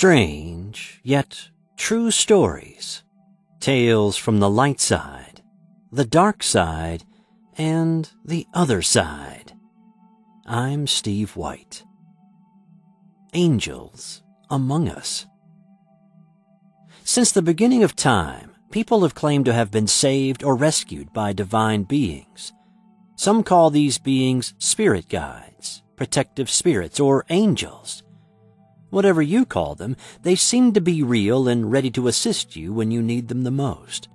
Strange, yet true stories. Tales from the light side, the dark side, and the other side. I'm Steve White. Angels among us. Since the beginning of time, people have claimed to have been saved or rescued by divine beings. Some call these beings spirit guides, protective spirits, or angels. Whatever you call them, they seem to be real and ready to assist you when you need them the most.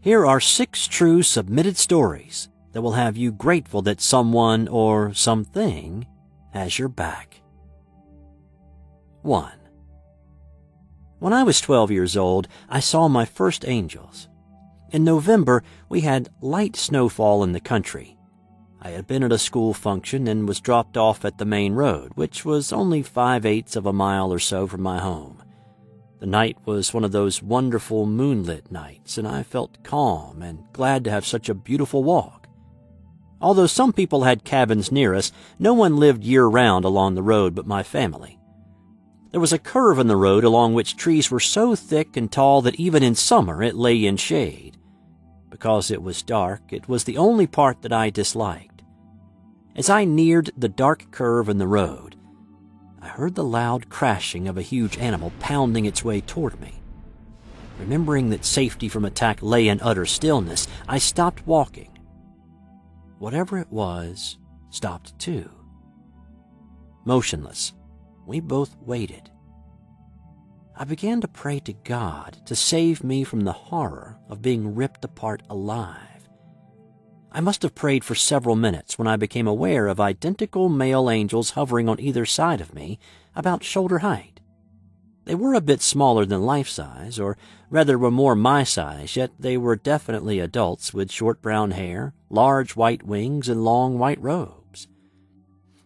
Here are six true submitted stories that will have you grateful that someone or something has your back. 1. When I was 12 years old, I saw my first angels. In November, we had light snowfall in the country, I had been at a school function and was dropped off at the main road, which was only five eighths of a mile or so from my home. The night was one of those wonderful moonlit nights, and I felt calm and glad to have such a beautiful walk. Although some people had cabins near us, no one lived year round along the road but my family. There was a curve in the road along which trees were so thick and tall that even in summer it lay in shade. Because it was dark, it was the only part that I disliked. As I neared the dark curve in the road, I heard the loud crashing of a huge animal pounding its way toward me. Remembering that safety from attack lay in utter stillness, I stopped walking. Whatever it was stopped too. Motionless, we both waited. I began to pray to God to save me from the horror of being ripped apart alive. I must have prayed for several minutes when I became aware of identical male angels hovering on either side of me, about shoulder height. They were a bit smaller than life size, or rather were more my size, yet they were definitely adults with short brown hair, large white wings, and long white robes.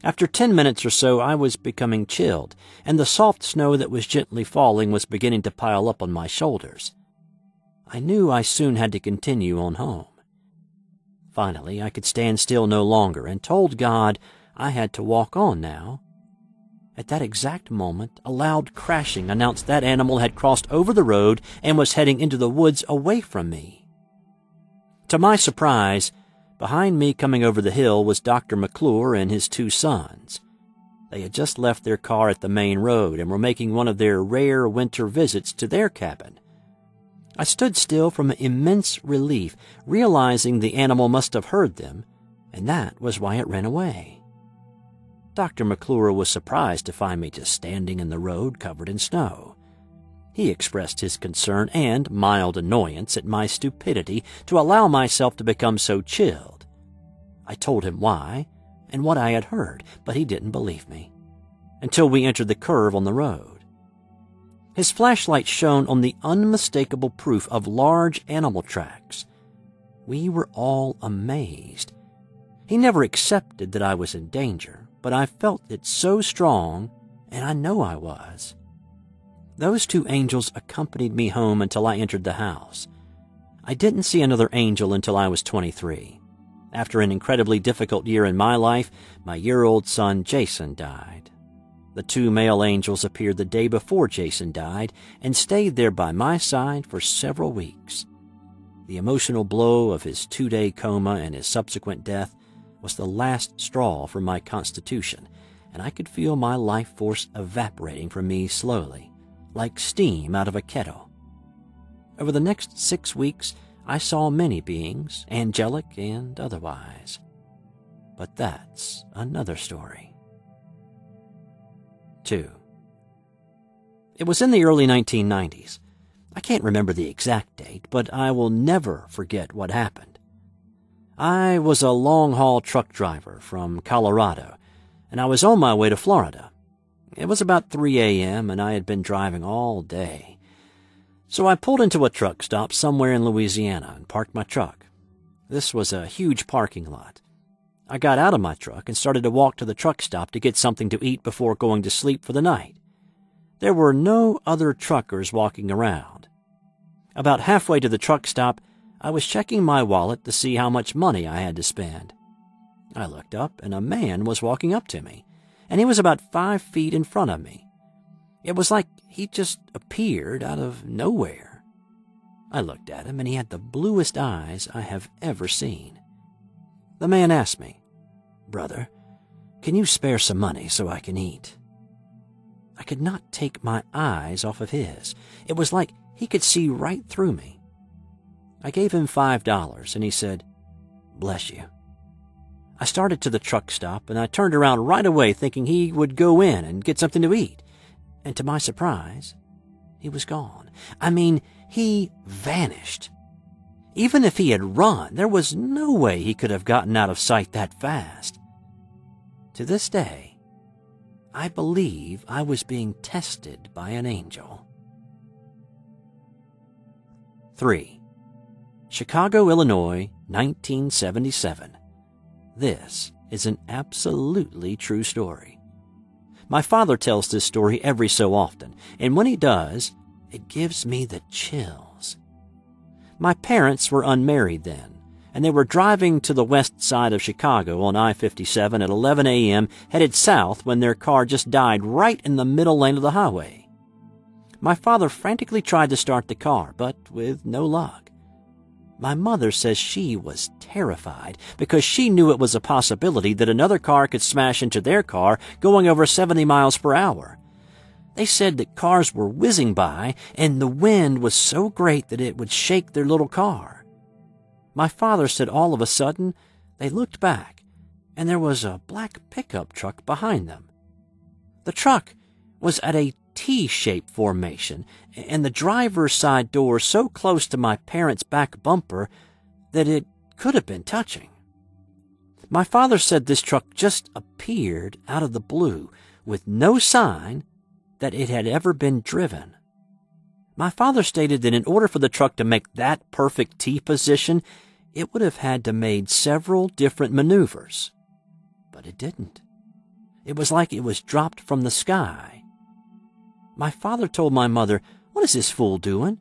After ten minutes or so, I was becoming chilled, and the soft snow that was gently falling was beginning to pile up on my shoulders. I knew I soon had to continue on home. Finally, I could stand still no longer and told God I had to walk on now. At that exact moment, a loud crashing announced that animal had crossed over the road and was heading into the woods away from me. To my surprise, behind me coming over the hill was Dr. McClure and his two sons. They had just left their car at the main road and were making one of their rare winter visits to their cabin. I stood still from immense relief, realizing the animal must have heard them, and that was why it ran away. Dr. McClure was surprised to find me just standing in the road covered in snow. He expressed his concern and mild annoyance at my stupidity to allow myself to become so chilled. I told him why and what I had heard, but he didn't believe me until we entered the curve on the road. His flashlight shone on the unmistakable proof of large animal tracks. We were all amazed. He never accepted that I was in danger, but I felt it so strong, and I know I was. Those two angels accompanied me home until I entered the house. I didn't see another angel until I was 23. After an incredibly difficult year in my life, my year old son Jason died. The two male angels appeared the day before Jason died and stayed there by my side for several weeks. The emotional blow of his two day coma and his subsequent death was the last straw for my constitution, and I could feel my life force evaporating from me slowly, like steam out of a kettle. Over the next six weeks, I saw many beings, angelic and otherwise. But that's another story. 2. It was in the early 1990s. I can't remember the exact date, but I will never forget what happened. I was a long haul truck driver from Colorado, and I was on my way to Florida. It was about 3 a.m., and I had been driving all day. So I pulled into a truck stop somewhere in Louisiana and parked my truck. This was a huge parking lot. I got out of my truck and started to walk to the truck stop to get something to eat before going to sleep for the night. There were no other truckers walking around. About halfway to the truck stop, I was checking my wallet to see how much money I had to spend. I looked up, and a man was walking up to me, and he was about five feet in front of me. It was like he just appeared out of nowhere. I looked at him, and he had the bluest eyes I have ever seen. The man asked me, Brother, can you spare some money so I can eat? I could not take my eyes off of his. It was like he could see right through me. I gave him five dollars, and he said, Bless you. I started to the truck stop, and I turned around right away thinking he would go in and get something to eat. And to my surprise, he was gone. I mean, he vanished. Even if he had run, there was no way he could have gotten out of sight that fast. To this day, I believe I was being tested by an angel. 3. Chicago, Illinois, 1977. This is an absolutely true story. My father tells this story every so often, and when he does, it gives me the chills. My parents were unmarried then, and they were driving to the west side of Chicago on I 57 at 11 a.m., headed south when their car just died right in the middle lane of the highway. My father frantically tried to start the car, but with no luck. My mother says she was terrified because she knew it was a possibility that another car could smash into their car going over 70 miles per hour. They said that cars were whizzing by and the wind was so great that it would shake their little car. My father said all of a sudden they looked back and there was a black pickup truck behind them. The truck was at a T shaped formation, and the driver's side door so close to my parents' back bumper that it could have been touching. My father said this truck just appeared out of the blue with no sign that it had ever been driven. My father stated that in order for the truck to make that perfect T position, it would have had to made several different maneuvers. But it didn't. It was like it was dropped from the sky my father told my mother, What is this fool doing?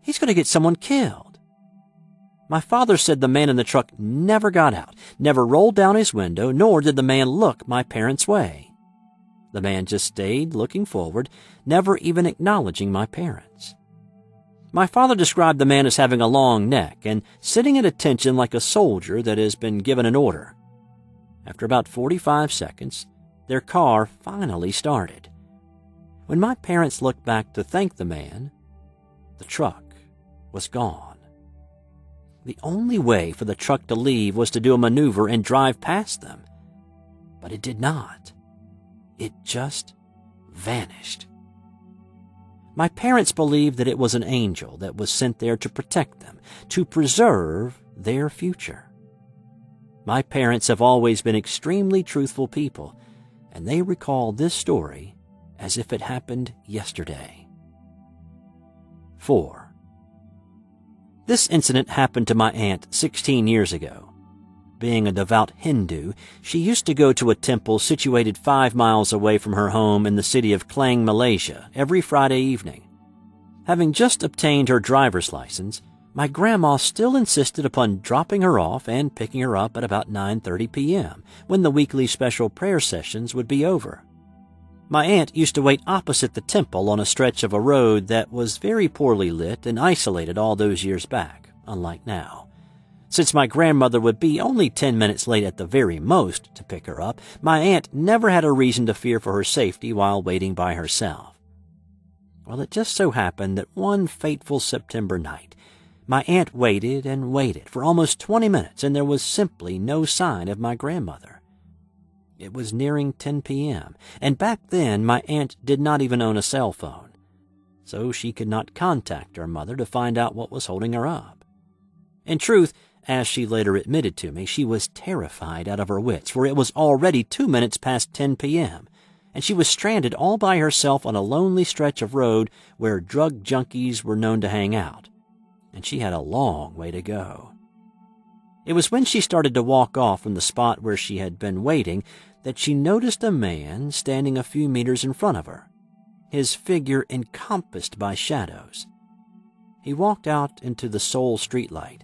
He's going to get someone killed. My father said the man in the truck never got out, never rolled down his window, nor did the man look my parents' way. The man just stayed looking forward, never even acknowledging my parents. My father described the man as having a long neck and sitting at attention like a soldier that has been given an order. After about 45 seconds, their car finally started. When my parents looked back to thank the man, the truck was gone. The only way for the truck to leave was to do a maneuver and drive past them. But it did not. It just vanished. My parents believed that it was an angel that was sent there to protect them, to preserve their future. My parents have always been extremely truthful people, and they recall this story as if it happened yesterday. 4. This incident happened to my aunt 16 years ago. Being a devout Hindu, she used to go to a temple situated five miles away from her home in the city of Klang, Malaysia, every Friday evening. Having just obtained her driver's license, my grandma still insisted upon dropping her off and picking her up at about 9:30 p.m. when the weekly special prayer sessions would be over. My aunt used to wait opposite the temple on a stretch of a road that was very poorly lit and isolated all those years back, unlike now. Since my grandmother would be only ten minutes late at the very most to pick her up, my aunt never had a reason to fear for her safety while waiting by herself. Well, it just so happened that one fateful September night, my aunt waited and waited for almost twenty minutes, and there was simply no sign of my grandmother. It was nearing 10 p.m., and back then my aunt did not even own a cell phone, so she could not contact her mother to find out what was holding her up. In truth, as she later admitted to me, she was terrified out of her wits, for it was already two minutes past 10 p.m., and she was stranded all by herself on a lonely stretch of road where drug junkies were known to hang out, and she had a long way to go. It was when she started to walk off from the spot where she had been waiting that she noticed a man standing a few meters in front of her, his figure encompassed by shadows. He walked out into the sole streetlight,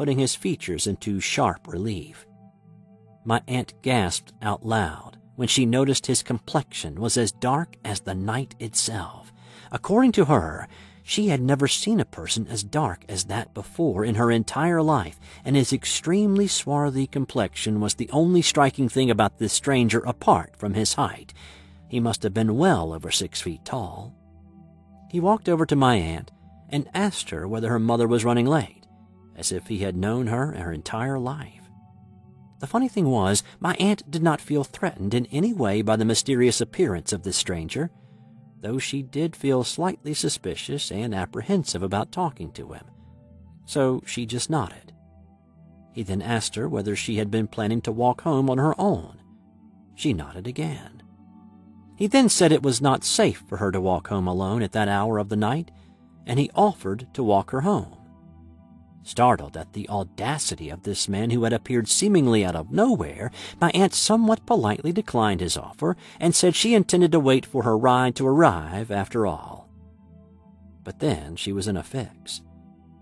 putting his features into sharp relief. My aunt gasped out loud, when she noticed his complexion was as dark as the night itself. According to her, she had never seen a person as dark as that before in her entire life, and his extremely swarthy complexion was the only striking thing about this stranger apart from his height. He must have been well over six feet tall. He walked over to my aunt and asked her whether her mother was running late, as if he had known her her entire life. The funny thing was, my aunt did not feel threatened in any way by the mysterious appearance of this stranger, though she did feel slightly suspicious and apprehensive about talking to him. So she just nodded. He then asked her whether she had been planning to walk home on her own. She nodded again. He then said it was not safe for her to walk home alone at that hour of the night, and he offered to walk her home. Startled at the audacity of this man who had appeared seemingly out of nowhere, my aunt somewhat politely declined his offer and said she intended to wait for her ride to arrive after all. But then she was in a fix,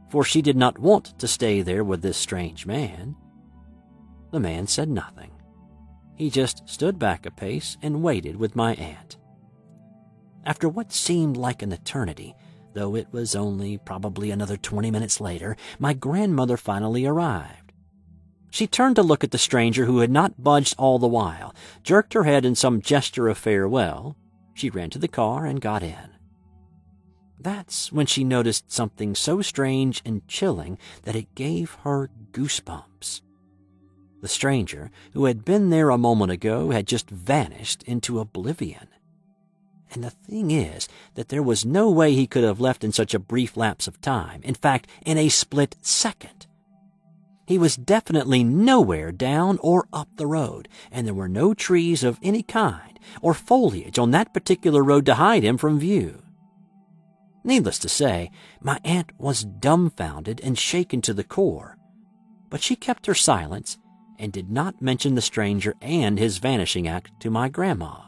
for she did not want to stay there with this strange man. The man said nothing. He just stood back a pace and waited with my aunt. After what seemed like an eternity, Though it was only probably another 20 minutes later, my grandmother finally arrived. She turned to look at the stranger who had not budged all the while, jerked her head in some gesture of farewell. She ran to the car and got in. That's when she noticed something so strange and chilling that it gave her goosebumps. The stranger, who had been there a moment ago, had just vanished into oblivion. And the thing is that there was no way he could have left in such a brief lapse of time. In fact, in a split second. He was definitely nowhere down or up the road, and there were no trees of any kind or foliage on that particular road to hide him from view. Needless to say, my aunt was dumbfounded and shaken to the core, but she kept her silence and did not mention the stranger and his vanishing act to my grandma.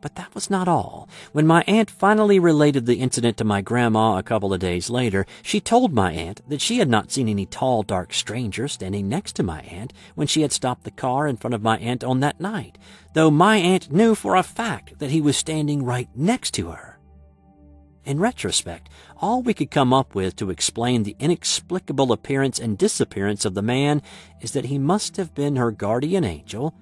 But that was not all. When my aunt finally related the incident to my grandma a couple of days later, she told my aunt that she had not seen any tall, dark stranger standing next to my aunt when she had stopped the car in front of my aunt on that night, though my aunt knew for a fact that he was standing right next to her. In retrospect, all we could come up with to explain the inexplicable appearance and disappearance of the man is that he must have been her guardian angel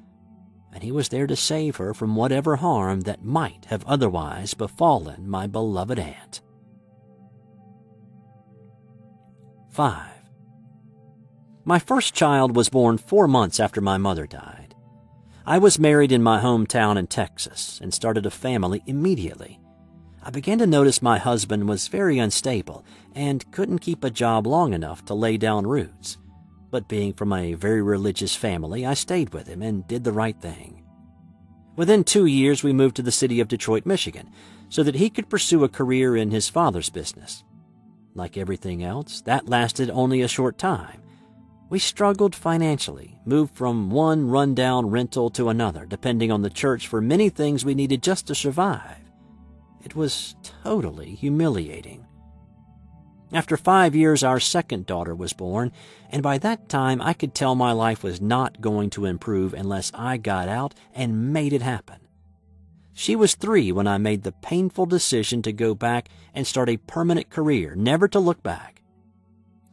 and he was there to save her from whatever harm that might have otherwise befallen my beloved aunt. 5. My first child was born four months after my mother died. I was married in my hometown in Texas and started a family immediately. I began to notice my husband was very unstable and couldn't keep a job long enough to lay down roots but being from a very religious family, I stayed with him and did the right thing. Within two years, we moved to the city of Detroit, Michigan, so that he could pursue a career in his father's business. Like everything else, that lasted only a short time. We struggled financially, moved from one rundown rental to another, depending on the church for many things we needed just to survive. It was totally humiliating. After five years, our second daughter was born, and by that time I could tell my life was not going to improve unless I got out and made it happen. She was three when I made the painful decision to go back and start a permanent career, never to look back.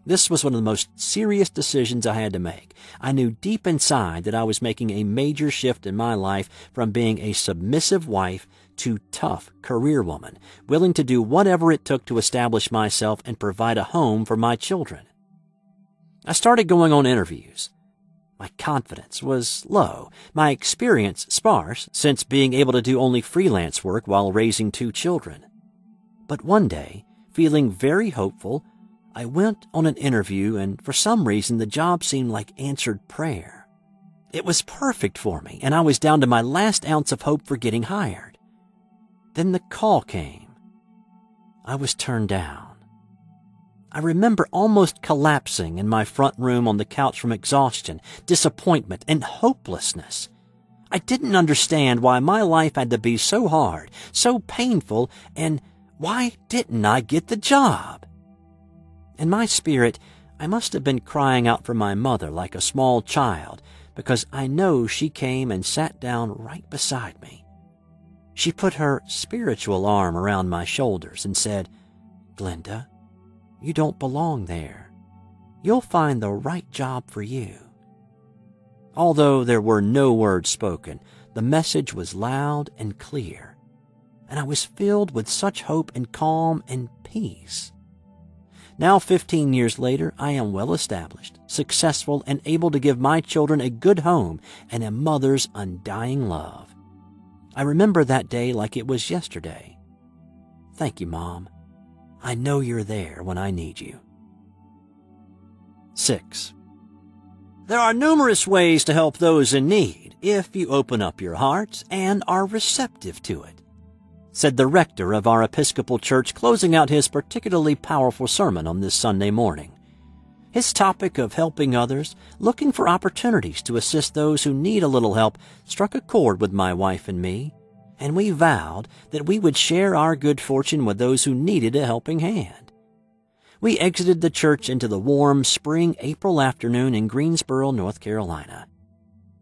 This was one of the most serious decisions I had to make. I knew deep inside that I was making a major shift in my life from being a submissive wife to tough career woman, willing to do whatever it took to establish myself and provide a home for my children. I started going on interviews. My confidence was low, my experience sparse, since being able to do only freelance work while raising two children. But one day, feeling very hopeful, I went on an interview and for some reason the job seemed like answered prayer. It was perfect for me and I was down to my last ounce of hope for getting hired. Then the call came. I was turned down. I remember almost collapsing in my front room on the couch from exhaustion, disappointment, and hopelessness. I didn't understand why my life had to be so hard, so painful, and why didn't I get the job? In my spirit, I must have been crying out for my mother like a small child because I know she came and sat down right beside me. She put her spiritual arm around my shoulders and said, Glenda, you don't belong there. You'll find the right job for you. Although there were no words spoken, the message was loud and clear, and I was filled with such hope and calm and peace. Now, 15 years later, I am well established, successful, and able to give my children a good home and a mother's undying love. I remember that day like it was yesterday. Thank you, Mom. I know you're there when I need you. 6. There are numerous ways to help those in need if you open up your heart and are receptive to it said the rector of our Episcopal Church, closing out his particularly powerful sermon on this Sunday morning. His topic of helping others, looking for opportunities to assist those who need a little help, struck a chord with my wife and me, and we vowed that we would share our good fortune with those who needed a helping hand. We exited the church into the warm spring April afternoon in Greensboro, North Carolina.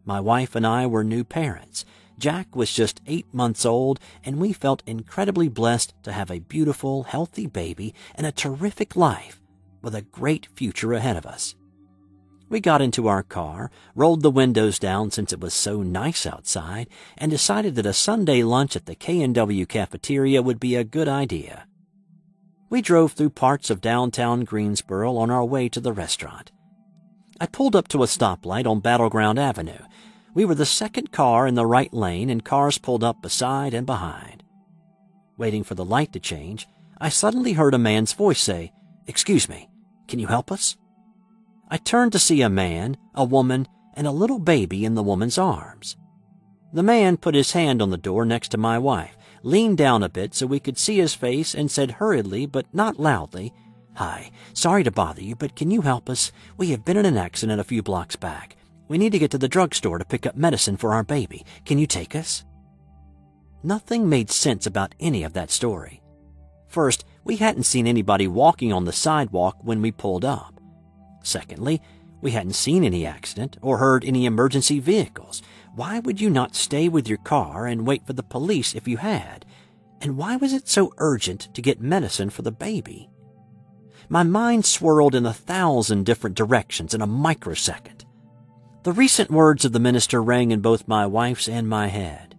My wife and I were new parents, Jack was just eight months old, and we felt incredibly blessed to have a beautiful, healthy baby and a terrific life with a great future ahead of us. We got into our car, rolled the windows down since it was so nice outside, and decided that a Sunday lunch at the K&W cafeteria would be a good idea. We drove through parts of downtown Greensboro on our way to the restaurant. I pulled up to a stoplight on Battleground Avenue we were the second car in the right lane, and cars pulled up beside and behind. Waiting for the light to change, I suddenly heard a man's voice say, Excuse me, can you help us? I turned to see a man, a woman, and a little baby in the woman's arms. The man put his hand on the door next to my wife, leaned down a bit so we could see his face, and said hurriedly but not loudly, Hi, sorry to bother you, but can you help us? We have been in an accident a few blocks back. We need to get to the drugstore to pick up medicine for our baby. Can you take us? Nothing made sense about any of that story. First, we hadn't seen anybody walking on the sidewalk when we pulled up. Secondly, we hadn't seen any accident or heard any emergency vehicles. Why would you not stay with your car and wait for the police if you had? And why was it so urgent to get medicine for the baby? My mind swirled in a thousand different directions in a microsecond. The recent words of the minister rang in both my wife's and my head.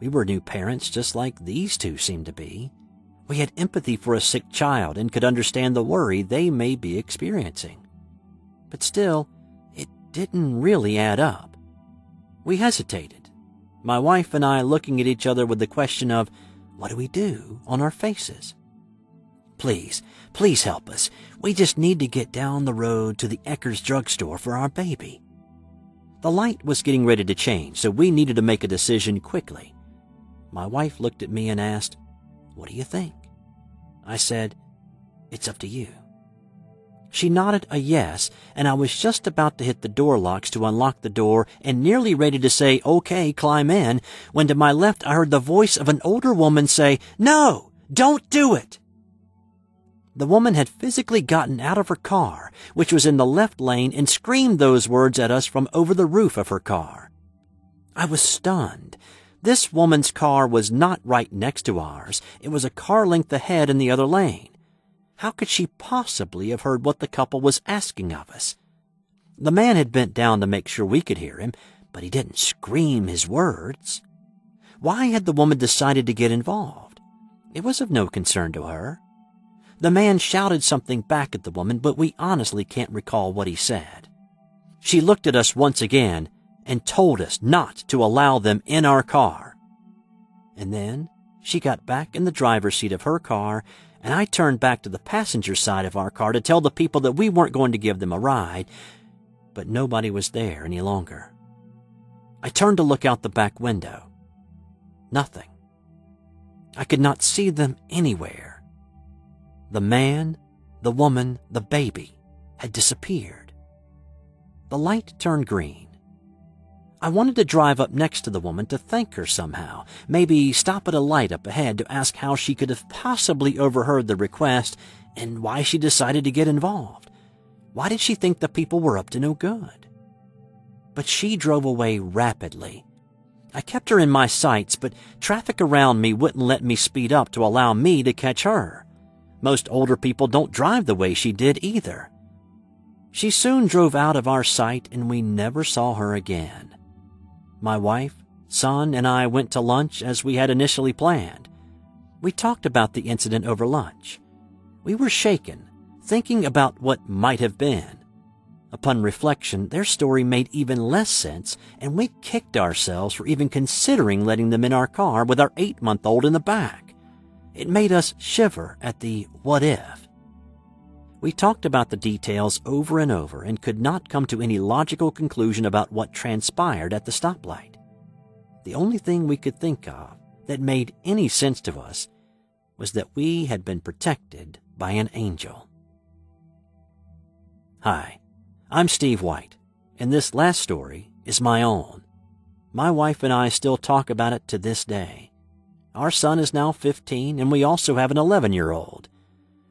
We were new parents just like these two seemed to be. We had empathy for a sick child and could understand the worry they may be experiencing. But still, it didn't really add up. We hesitated, my wife and I looking at each other with the question of, what do we do on our faces? Please, please help us. We just need to get down the road to the Eckerd drugstore for our baby. The light was getting ready to change, so we needed to make a decision quickly. My wife looked at me and asked, What do you think? I said, It's up to you. She nodded a yes, and I was just about to hit the door locks to unlock the door and nearly ready to say, Okay, climb in, when to my left I heard the voice of an older woman say, No, don't do it. The woman had physically gotten out of her car, which was in the left lane, and screamed those words at us from over the roof of her car. I was stunned. This woman's car was not right next to ours. It was a car length ahead in the other lane. How could she possibly have heard what the couple was asking of us? The man had bent down to make sure we could hear him, but he didn't scream his words. Why had the woman decided to get involved? It was of no concern to her. The man shouted something back at the woman, but we honestly can't recall what he said. She looked at us once again and told us not to allow them in our car. And then she got back in the driver's seat of her car, and I turned back to the passenger side of our car to tell the people that we weren't going to give them a ride, but nobody was there any longer. I turned to look out the back window. Nothing. I could not see them anywhere. The man, the woman, the baby had disappeared. The light turned green. I wanted to drive up next to the woman to thank her somehow, maybe stop at a light up ahead to ask how she could have possibly overheard the request and why she decided to get involved. Why did she think the people were up to no good? But she drove away rapidly. I kept her in my sights, but traffic around me wouldn't let me speed up to allow me to catch her. Most older people don't drive the way she did either. She soon drove out of our sight and we never saw her again. My wife, son, and I went to lunch as we had initially planned. We talked about the incident over lunch. We were shaken, thinking about what might have been. Upon reflection, their story made even less sense, and we kicked ourselves for even considering letting them in our car with our eight month old in the back. It made us shiver at the what if. We talked about the details over and over and could not come to any logical conclusion about what transpired at the stoplight. The only thing we could think of that made any sense to us was that we had been protected by an angel. Hi, I'm Steve White, and this last story is my own. My wife and I still talk about it to this day. Our son is now 15, and we also have an 11 year old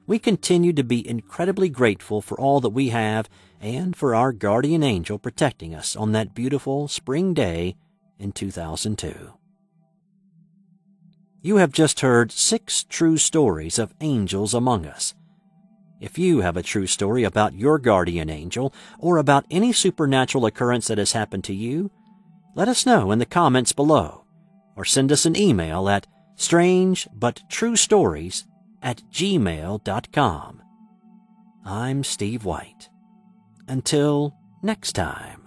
we continue to be incredibly grateful for all that we have and for our guardian angel protecting us on that beautiful spring day in 2002. You have just heard six true stories of angels among us. If you have a true story about your guardian angel or about any supernatural occurrence that has happened to you, let us know in the comments below or send us an email at strange but true stories at gmail.com. I'm Steve White. Until next time.